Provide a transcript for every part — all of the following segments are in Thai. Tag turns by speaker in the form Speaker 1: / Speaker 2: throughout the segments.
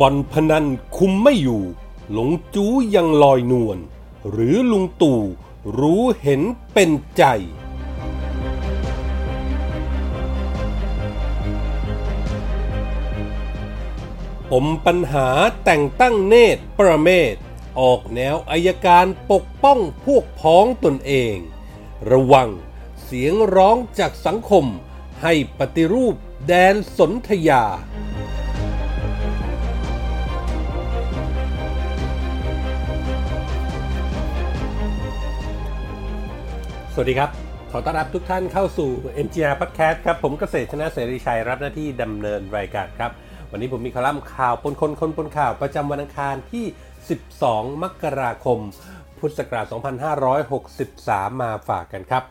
Speaker 1: บอลพนันคุมไม่อยู่ หลงจู้ยังลอยนวลหรือลุงตู่รู้เห็นเป็นใจปมปัญหาแต่งตั้งเนตรประเมศ ออกแนวอายการปกป้องพวกพ้องตนเอง ระวังเสียงร้องจากสังคมให้ปฏิรูปแดนสนธยา สวัสดีครับ ขอต้อนรับทุกท่านเข้าสู่ NGR Podcast ครับ ผมเกษตรชนะเสรีชัยรับหน้าที่ดำเนินรายการครับ วันนี้ผมมีคอลัมน์ข่าวปนคนคนปนข่าวประจำวันอังคารที่ 12 มกราคม พุทธศักราช 2563 มาฝากกันครับ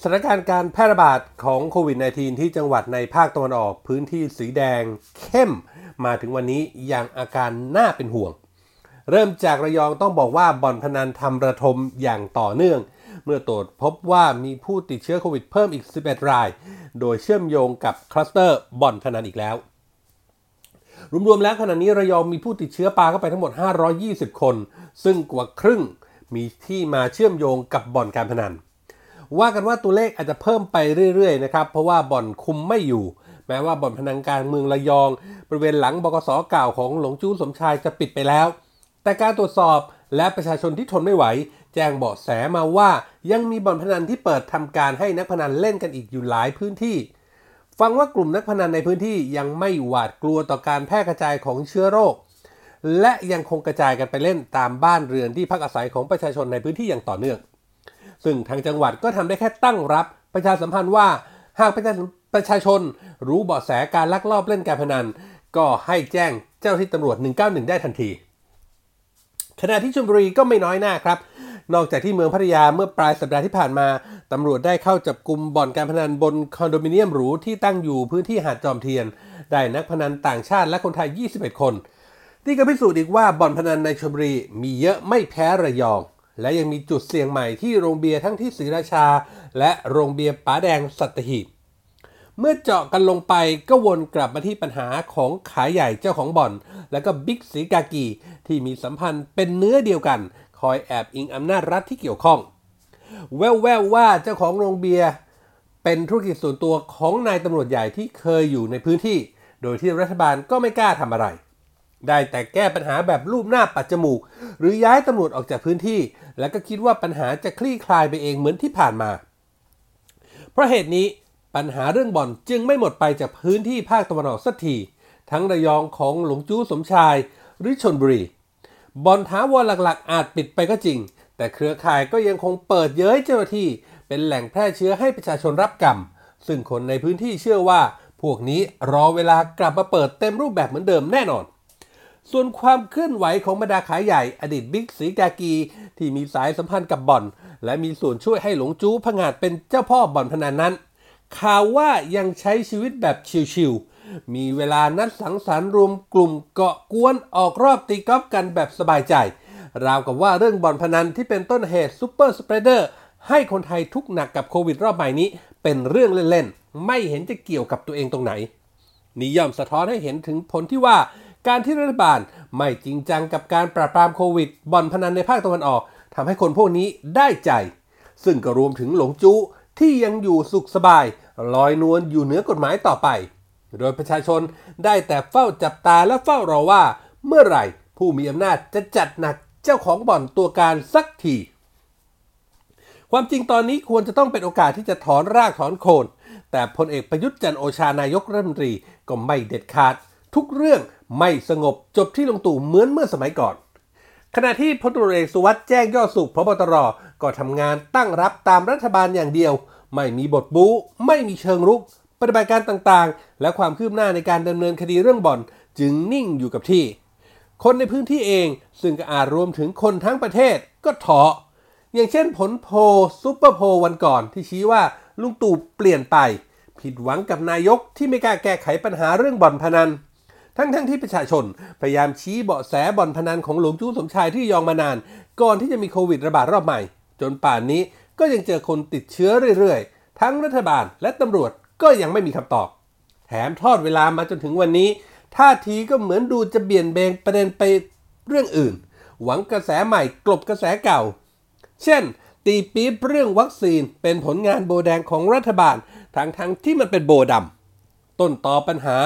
Speaker 1: สถานการณ์การแพร่ระบาดของโควิด -19 ที่จังหวัดในภาคตะวันออกพื้นที่สีแดงเข้ม มาถึงวันนี้อย่างอาการน่าเป็นห่วง เริ่มจากระยองต้องบอกว่าบ่อนพนันทำระทมอย่างต่อเนื่อง เมื่อตรวจพบว่ามีผู้ติดเชื้อโควิดเพิ่มอีก 11 ราย โดยเชื่อมโยงกับคลัสเตอร์บ่อนพนันอีกแล้ว รวมๆแล้วขณะนี้ระยองมีผู้ติดเชื้อปลาเข้าไปทั้งหมด 520 คน ซึ่งกว่าครึ่งมีที่มาเชื่อมโยงกับบ่อนการพนัน ว่ากันว่าตัวเลขอาจจะเพิ่มไปเรื่อยๆนะครับ เพราะว่าบ่อนคุมไม่อยู่ แม้ว่าบ่อนพนันกางเมืองระยอง บริเวณหลังบกสเก่าของหลวงจู้สมชายจะปิดไปแล้ว แต่การตรวจสอบและประชาชนที่ทนไม่ไหว แจ้งเบาะแสมาว่ายังมีบ่อนพนันที่เปิดทำการให้นักพนันเล่นกันอีกอยู่หลายพื้นที่ ฟังว่ากลุ่มนักพนันในพื้นที่ยังไม่หวาดกลัวต่อการแพร่กระจายของเชื้อโรค และยังคงกระจายกันไปเล่นตามบ้านเรือนที่พักอาศัยของประชาชนในพื้นที่อย่างต่อเนื่อง ซึ่งทางจังหวัดก็ทำได้แค่ตั้งรับประชาสัมพันธ์ว่าหากประชาประชาชนรู้เบาะแสการลักลอบเล่นการพนัน ก็ให้แจ้งเจ้าหน้าที่ตำรวจ 191 ได้ทันที ขณะที่ชลบุรีก็ไม่น้อยหน้าครับ นอกจากที่เมืองพัทยาเมื่อปลายสัปดาห์ที่ผ่านมา ตำรวจได้เข้าจับกลุ่มบ่อนการพนันบนคอนโดมิเนียมหรูที่ตั้งอยู่พื้นที่หาดจอมเทียน ได้นักพนันต่างชาติและคนไทย 21 คน ที่ก็พิสูจน์อีกว่าบ่อนพนันในชลบุรีมีเยอะไม่แพ้ระยอง และยังมีจุดเสี่ยงใหม่ที่โรงเบียร์ทั้งที่ศรีราชา และโรงเบียร์ป๋าแดงสัตหีบเมื่อเจาะกันลงไปก็วนกลับมาที่ปัญหาของขายใหญ่เจ้าของบ่อน และก็บิ๊กสีกากีที่มีสัมพันธ์เป็นเนื้อเดียวกัน คอยแอบอิงอำนาจรัฐที่เกี่ยวข้อง แววๆว่าเจ้าของโรงเบียร์เป็นธุรกิจส่วนตัวของนายตำรวจใหญ่ที่เคยอยู่ในพื้นที่ โดยที่รัฐบาลก็ไม่กล้าทำอะไร ได้แต่แก้ปัญหาแบบรูปหน้าปัดจมูก หรือย้ายตำรวจออกจากพื้นที่ แล้วก็คิดว่าปัญหาจะคลี่คลายไปเองเหมือนที่ผ่านมา เพราะเหตุนี้ปัญหาเรื่องบ่อนจึงไม่หมดไปจากพื้นที่ภาคตะวันออกสักทีทั้งระยองของหลวงจู้สมชายหรือชนบุรี บอนท้าวรหลักๆ อาจปิดไปก็จริง แต่เครือข่ายก็ยังคงเปิดเย้ยเจ้าหน้าที่ เป็นแหล่งแพร่เชื้อให้ประชาชนรับกรรม ซึ่งคนในพื้นที่เชื่อว่า พวกนี้รอเวลากลับมาเปิดเต็มรูปแบบเหมือนเดิมแน่นอน ส่วนความเคลื่อนไหวของบรรดาขายใหญ่อดีตบิ๊กสีกากี ที่มีสายสัมพันธ์กับบอนและมีส่วนช่วยให้หลงจู้ผงาดเป็นเจ้าพ่อบ่อนพนันนั้นข่าวว่ายังใช้ชีวิตแบบชิลๆ มีเวลานัดสังสรรค์รวมกลุ่มเกาะกวนออกรอบตีกอล์ฟกันแบบสบายใจ ราวกับว่าเรื่องบ่อนพนันที่เป็นต้นเหตุ super spreader ให้คนไทยทุกข์หนักกับโควิดรอบใหม่นี้ เป็นเรื่องเล่นๆ ไม่เห็นจะเกี่ยวกับตัวเองตรงไหน นี่ย่อมสะท้อนให้เห็นถึงผลที่ว่าการที่รัฐบาลไม่จริงจังกับการปราบปรามโควิดบ่อนพนันในภาคตะวันออกทำให้คนพวกนี้ได้ใจ ซึ่งก็รวมถึงหลงจู้ที่ยังอยู่สุขสบาย ลอยนวลอยู่เหนือกฎหมายต่อไป โดยประชาชนได้แต่เฝ้าจับตาและเฝ้ารอว่าเมื่อไหร่ผู้มีอำนาจจะจัดหนักเจ้าของบ่อนตัวการสักที ความจริงตอนนี้ควรจะต้องเป็นโอกาสที่จะถอนรากถอนโคน แต่พลเอกประยุทธ์จันโอชานายกรัฐมนตรีก็ไม่เด็ดขาด ทุกเรื่องไม่สงบจบที่ลงตู่เหมือนเมื่อสมัยก่อน ขณะที่พลตรเอกสุวัสด์แจ้งยอดสุขพบตรก็ทำงานตั้งรับตามรัฐบาลอย่างเดียว ไม่มีบทบู๊ไม่มีเชิงรุก ปฏิบัติการต่างๆ และความคืบหน้าในการดำเนินคดีเรื่องบ่อน จึงนิ่งอยู่กับที่ คนในพื้นที่เองซึ่งก็อาจรวมถึงคนทั้งประเทศก็ท้ออย่างเช่นผลโพลซูเปอร์โพลวันก่อนที่ชี้ว่าลุงตู่เปลี่ยนไป ผิดหวังกับนายกที่ไม่กล้าแก้ไขปัญหาเรื่องบ่อนพนัน ทั้งๆทที่ประชาชนพยายามชี้เบาะแสบ่อนพนันของหลวงจู้สมชายที่ยองมานาน ก่อนที่จะมีโควิดระบาดรอบใหม่ จนป่านนี้ก็ยังเจอคนติดเชื้อเรื่อยๆ ทั้งรัฐบาลและตำรวจ ก็ยังไม่มีคำตอบ แถมทอดเวลามาจนถึงวันนี้ท่าทีก็เหมือนดูจะเบี่ยนเบนประเด็นไปเรื่องอื่น หวังกระแสใหม่กลบกระแสเก่า เช่น ตีปี๊บเรื่องวัคซีนเป็นผลงานโบแดงของรัฐบาลทั้งทั้งที่มันเป็นโบดำต้นต่อปัญหา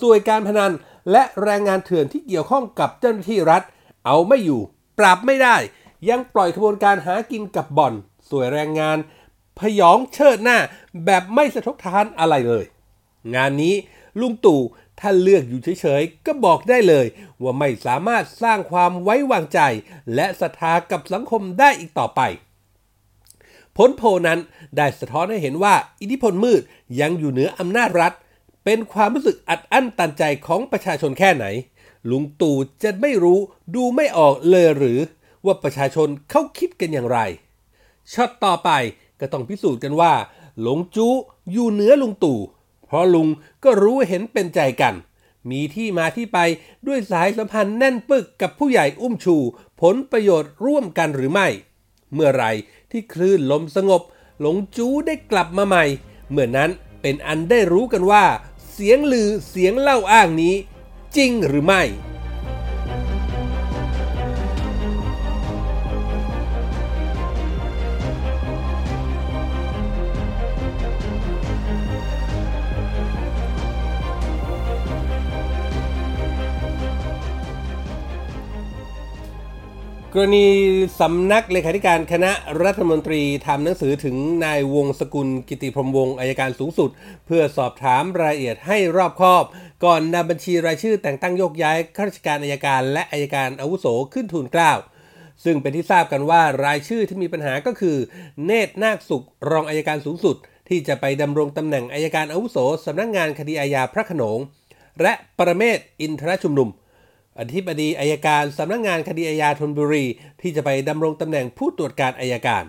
Speaker 1: สวยการพนัน และแรงงานเถื่อนที่เกี่ยวข้องกับเจ้าหน้าที่รัฐ เอาไม่อยู่ ปราบไม่ได้ ยังปล่อยขบวนการหากินกับบ่อน สวยแรงงาน พยองเชิดหน้าแบบไม่สะทกทานอะไรเลย งานนี้ลุงตู่ถ้าเลือกอยู่เฉยๆ ก็บอกได้เลย ว่าไม่สามารถสร้างความไว้วางใจ และศรัทธากับสังคมได้อีกต่อไป ผลโพนั้นได้สะท้อนให้เห็นว่าอิทธิพลมืดยังอยู่เหนืออำนาจรัฐ เป็นความรู้สึกอัดอั้นตันใจของประชาชนแค่ไหน ลุงตู่จะไม่รู้ดูไม่ออกเลยหรือ ว่าประชาชนเขาคิดกันอย่างไรช็อตต่อไป ก็ต้องพิสูจน์กันว่า หลงจู้อยู่เหนือลุงตู่ เพราะลุงก็รู้เห็นเป็นใจกัน มีที่มาที่ไปด้วยสายสัมพันธ์แน่นปึกกับผู้ใหญ่อุ้มชู ผลประโยชน์ร่วมกันหรือไม่ เมื่อไรที่คลื่นลมสงบ หลงจู้ได้กลับมาใหม่ เมื่อนั้นเป็นอันได้รู้กันว่า เสียงลือเสียงเล่าอ้างนี้ จริงหรือไม่ กรณีสำนักเลขาธิการคณะรัฐมนตรีทำหนังสือถึงนายวงศกุลกิติพรมวงศ์อายการสูงสุด เพื่อสอบถามรายละเอียดให้รอบคอบ ก่อนนำบัญชีรายชื่อแต่งตั้งโยกย้ายข้าราชการอายการ และอายการอาวุโสขึ้นทูลเกล้าซึ่งเป็นที่ทราบกันว่ารายชื่อที่มีปัญหาก็คือ เนตรนาคสุขรองอายการสูงสุด ที่จะไปดำรงตำแหน่งอายการอาวุโสสำนักงงานคดีอาญาพระโขนง และประเมศอินทรชุมนุม อธิบดีอายการสำนักงงานคดีอาญาธนบุรี ที่จะไปดำรงตำแหน่งผู้ตรวจการอายการ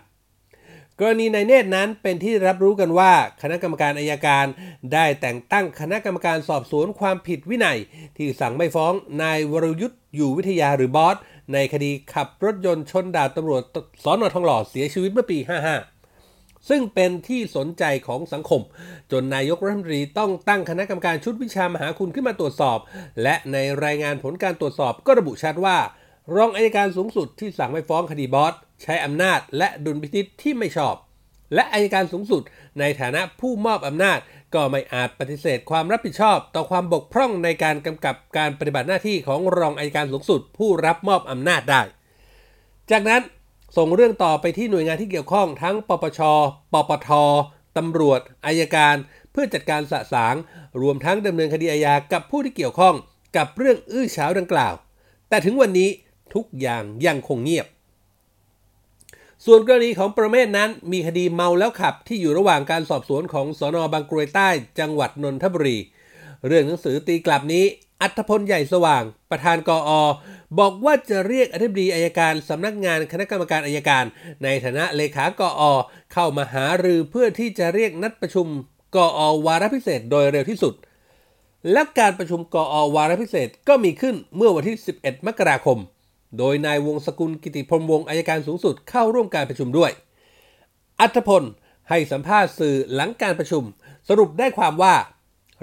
Speaker 1: กรณีนายเนตรนั้นเป็นที่รับรู้กันว่า คณะกรรมการอายการ ได้แต่งตั้งคณะกรรมการสอบสวนความผิดวินัย ที่สั่งไม่ฟ้องนายวรยุทธ์อยู่วิทยาหรือบอสในคดีขับรถยนต์ชนดาบตำรวจสอนอทองหล่อเสียชีวิตเมื่อปี 55 ซึ่งเป็นที่สนใจของสังคม จนนายกรัฐมนตรีต้องตั้งคณะกรรมการชุดวิชามหาคุณขึ้นมาตรวจสอบ และในรายงานผลการตรวจสอบก็ระบุชัดว่า รองอายการสูงสุดที่สั่งไม่ฟ้องคดีบอสใช้อำนาจและดุลพินิษที่ไม่ชอบ และอายการสูงสุด ในฐานะผู้มอบอำนาจ ก็ไม่อาจปฏิเสธความรับผิดชอบ ต่อความบกพร่องในการกำกับการปฏิบัติหน้าที่ของรองอายการสูงสุด ผู้รับมอบอำนาจได้ จากนั้น ส่งเรื่องต่อไปที่หน่วยงานที่เกี่ยวข้องทั้ง ปปช ปปทตำรวจ อายการ เพื่อจัดการสะสาง รวมทั้งดำเนินคดีอาญากับผู้ที่เกี่ยวข้องกับเรื่องอื้อฉาวดังกล่าว แต่ถึงวันนี้ทุกอย่างยังคงเงียบ ส่วนกรณีของประเมศนั้นมีคดีเมาแล้วขับที่อยู่ระหว่างการสอบสวนของสอนอบางกรวยใต้ จังหวัดนนทบุรี เรื่องหนังสือตีกลับนี้ อัธพลใหญ่สว่าง ประธานกออบอกว่าจะเรียกอธิบดีอายการสำนักงานคณะกรรมการอายการ ในฐานะเลขากออเข้ามาหารือเพื่อที่จะเรียกนัดประชุมกออวาระพิเศษโดยเร็วที่สุด และการประชุมกออวาระพิเศษก็มีขึ้นเมื่อวันที่ 11 มกราคม โดยนายวงศกุลกิติพรมวงอายการสูงสุดเข้าร่วมการประชุมด้วย อัธพลให้สัมภาษณ์สื่อหลังการประชุม สรุปได้ความว่า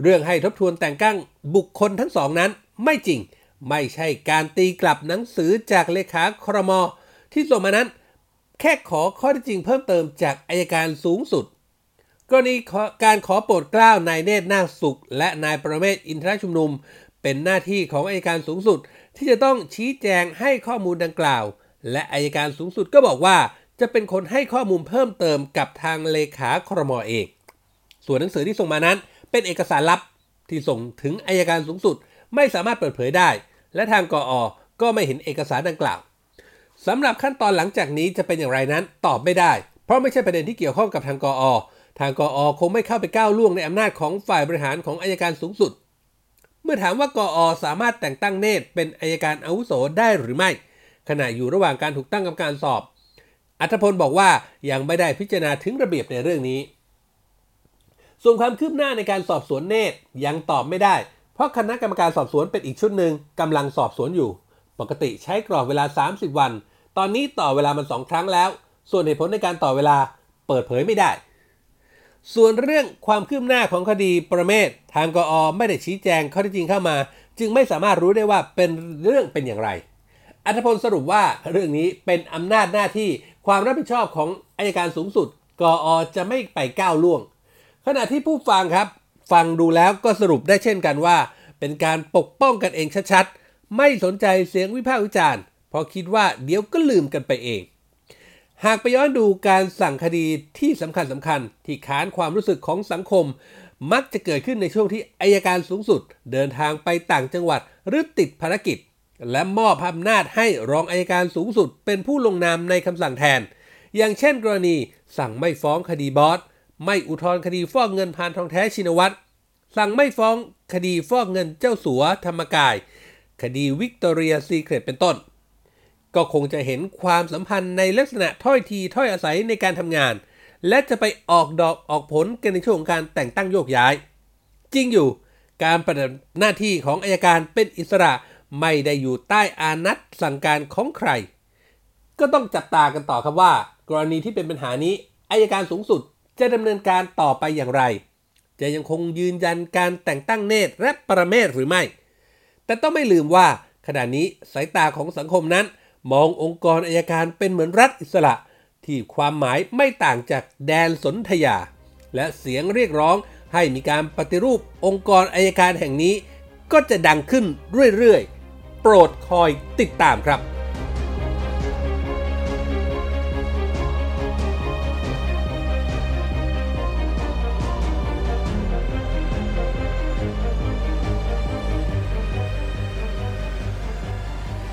Speaker 1: เรื่องให้ทบทวนแต่งตั้งบุคคลทั้งสองนั้นไม่จริง ไม่ใช่การตีกลับหนังสือจากเลขาครม ที่ส่งมานั้น แค่ขอข้อเท็จจริงเพิ่มเติมจากอายการสูงสุด กรณีการขอโปรดเกล้านายเนตรนาคสุข และนายประเมศอินทรชุมนุม เป็นหน้าที่ของอายการสูงสุด ที่จะต้องชี้แจงให้ข้อมูลดังกล่าว และอายการสูงสุดก็บอกว่าจะเป็นคนให้ข้อมูลเพิ่มเติมกับทางเลขาครมอเอง ส่วนหนังสือที่ส่งมานั้น เป็นเอกสารลับที่ส่งถึงอายการสูงสุดไม่สามารถเปิดเผยได้ และทางกออก็ไม่เห็นเอกสารดังกล่าวสำหรับขั้นตอนหลังจากนี้จะเป็นอย่างไรนั้นตอบไม่ได้ เพราะไม่ใช่ประเด็นที่เกี่ยวข้องกับทางกออทางกออคงไม่เข้าไปก้าวล่วงในอำนาจของฝ่ายบริหารของอายการสูงสุด เมื่อถามว่ากออสามารถแต่งตั้งเนตรเป็นอายการอาวุโสได้หรือไม่ ขณะอยู่ระหว่างการถูกตั้งกรรมการสอบ อัธพลบอกว่ายังไม่ได้พิจารณาถึงระเบียบในเรื่องนี้ ส่วนความคืบหน้าในการสอบสวนเนตรยังตอบไม่ได้ เพราะคณะกรรมการสอบสวนเป็นอีกชุดหนึ่งกำลังสอบสวนอยู่ ปกติใช้กรอบเวลา 30 วัน ตอนนี้ต่อเวลามันสองครั้งแล้ว ส่วนเหตุผลในการต่อเวลาเปิดเผยไม่ได้ ส่วนเรื่องความคืบหน้าของคดีประเมศทางกออไม่ได้ชี้แจงข้อเท็จจริงเข้ามา จึงไม่สามารถรู้ได้ว่าเป็นเรื่องเป็นอย่างไรอัธพลสรุปว่าเรื่องนี้เป็นอำนาจหน้าที่ความรับผิดชอบของอายการสูงสุด กออจะไม่ไปก้าวล่วง ขณะที่ผู้ฟังครับ ฟังดูแล้วก็สรุปได้เช่นกันว่า เป็นการปกป้องกันเองชัดๆ ไม่สนใจเสียงวิพากษ์วิจารณ์เพราะคิดว่าเดี๋ยวก็ลืมกันไปเอง หากไปย้อนดูการสั่งคดีที่สำคัญสำคัญที่ขานความรู้สึกของสังคม มักจะเกิดขึ้นในช่วงที่อายการสูงสุด เดินทางไปต่างจังหวัดหรือติดภารกิจ และมอบอำนาจให้รองอายการสูงสุด เป็นผู้ลงนามในคำสั่งแทน อย่างเช่นกรณีสั่งไม่ฟ้องคดีบอส ไม่อุทธรณ์คดีฟอกเงินพานทองแท้ชินวัตร สั่งไม่ฟ้องคดีฟอกเงินเจ้าสัวธรรมกาย คดีวิกตอเรียซีเครตเป็นต้น ก็คงจะเห็นความสัมพันธ์ในลักษณะถ้อยทีถ้อยอาศัยในการทำงาน และจะไปออกดอกออกผลกันในช่วงของการแต่งตั้งโยกย้าย จริงอยู่การปฏิบัติหน้าที่ของอัยการเป็นอิสระไม่ได้อยู่ใต้อาณัติสั่งการของใคร ก็ต้องจับตากันต่อครับว่า กรณีที่เป็นปัญหานี้อายการสูงสุด จะดำเนินการต่อไปอย่างไร จะยังคงยืนยันการแต่งตั้งเนตรและประเมศหรือไม่ แต่ต้องไม่ลืมว่าขณะนี้สายตาของสังคมนั้น มององค์กรอายการเป็นเหมือนรัฐอิสระ ที่ความหมายไม่ต่างจากแดนสนธยา และเสียงเรียกร้องให้มีการปฏิรูปองค์กรอายการแห่งนี้ ก็จะดังขึ้นเรื่อยๆ โปรดคอยติดตามครับ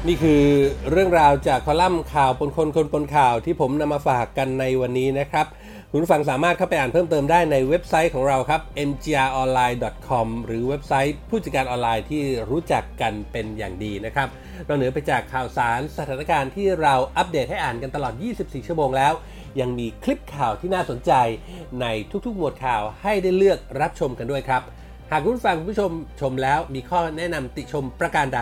Speaker 1: นี่คือเรื่องราวจากคอลัมน์ข่าวปนคนคนปนข่าวที่ผมนำมาฝากกันในวันนี้นะครับ คุณผู้ฟังสามารถเข้าไปอ่านเพิ่มเติมได้ในเว็บไซต์ของเราครับ mgronline.com หรือเว็บไซต์ผู้จัดการออนไลน์ที่รู้จักกันเป็นอย่างดีนะครับนอกเหนือไปจากข่าวสารสถานการณ์ที่เราอัปเดตให้อ่านกันตลอด 24 ชั่วโมงแล้ว ยังมีคลิปข่าวที่น่าสนใจในทุกๆ หมวดข่าวให้ได้เลือกรับชมกันด้วยครับ หากคุณผู้ฟังคุณผู้ชมชมแล้วมีข้อแนะนำติชมประการใด